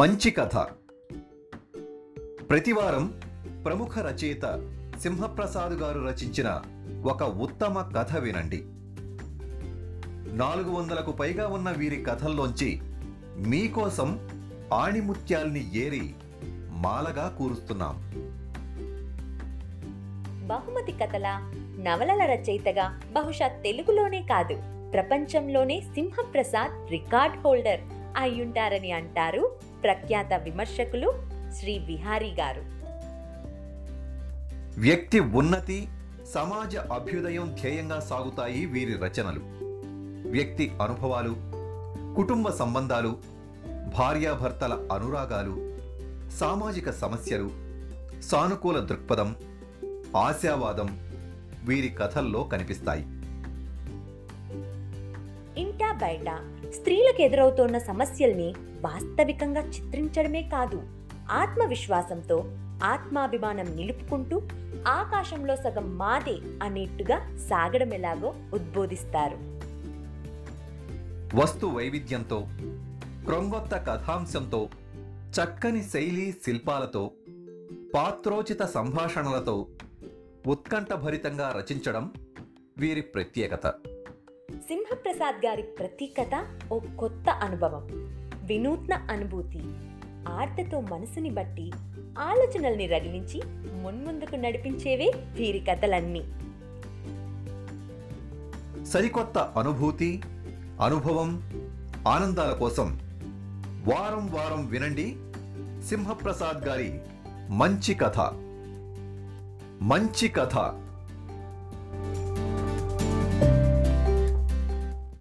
మంచి కథ ప్రతివారం ప్రముఖ రచయిత సింహప్రసాద్ గారు రచించిన ఒక ఉత్తమ కథ వినండి. నాలుగు వందలకు పైగా ఉన్న వీరి కథల్లోంచి మీకోసం ఆణిముత్యాల్ని ఏరి మాలగా కూరుస్తున్నాం. బహుమతి కథల నవలల రచయితగా బహుశా తెలుగులోనే కాదు ప్రపంచంలోనే సింహప్రసాద్ రికార్డ్ హోల్డర్ అయ్యుంటారని అంటారు ప్రఖ్యాత విమర్శకులు శ్రీ విహారీ గారు. వ్యక్తి ఉన్నతి సమాజ అభ్యుదయం ధ్యేయంగా సాగుతాయి వీరి రచనలు. వ్యక్తి అనుభవాలు కుటుంబ సంబంధాలు భార్యాభర్తల అనురాగాలు సామాజిక సమస్యలు సానుకూల దృక్పథం ఆశావాదం వీరి కథల్లో కనిపిస్తాయి. ఇంటా బయట స్త్రీలకు ఎదురవుతోన్న సమస్యల్ని వాస్తవికంగా చిత్రించడమే కాదు ఆత్మవిశ్వాసంతో ఆత్మాభిమానం నిలుపుకుంటూ ఆకాశంలో సగం మాదే అనేట్టుగా సాగడం ఎలాగో ఉద్బోధిస్తారు. వస్తు వైవిధ్యంతో క్రొంగొత్త కథాంశంతో చక్కని శైలి శిల్పాలతో పాత్రోచిత సంభాషణలతో ఉత్కంఠభరితంగా రచించడం వీరి ప్రత్యేకత. సింహప్రసాద్ గారి ప్రతి కథ ఓ కొత్త అనుభవం. వినూత్న అనుభూతి. ఆర్తతో మనసుని బట్టి ఆలోచనల్ని రగిలించి మున్ముందుకు నడిపించేవే వీరి కథలన్నీ. సరికొత్త అనుభూతి అనుభవం ఆనందాల కోసం వారం వారం వినండి సింహప్రసాద్ గారి మంచి కథ. మంచి కథ.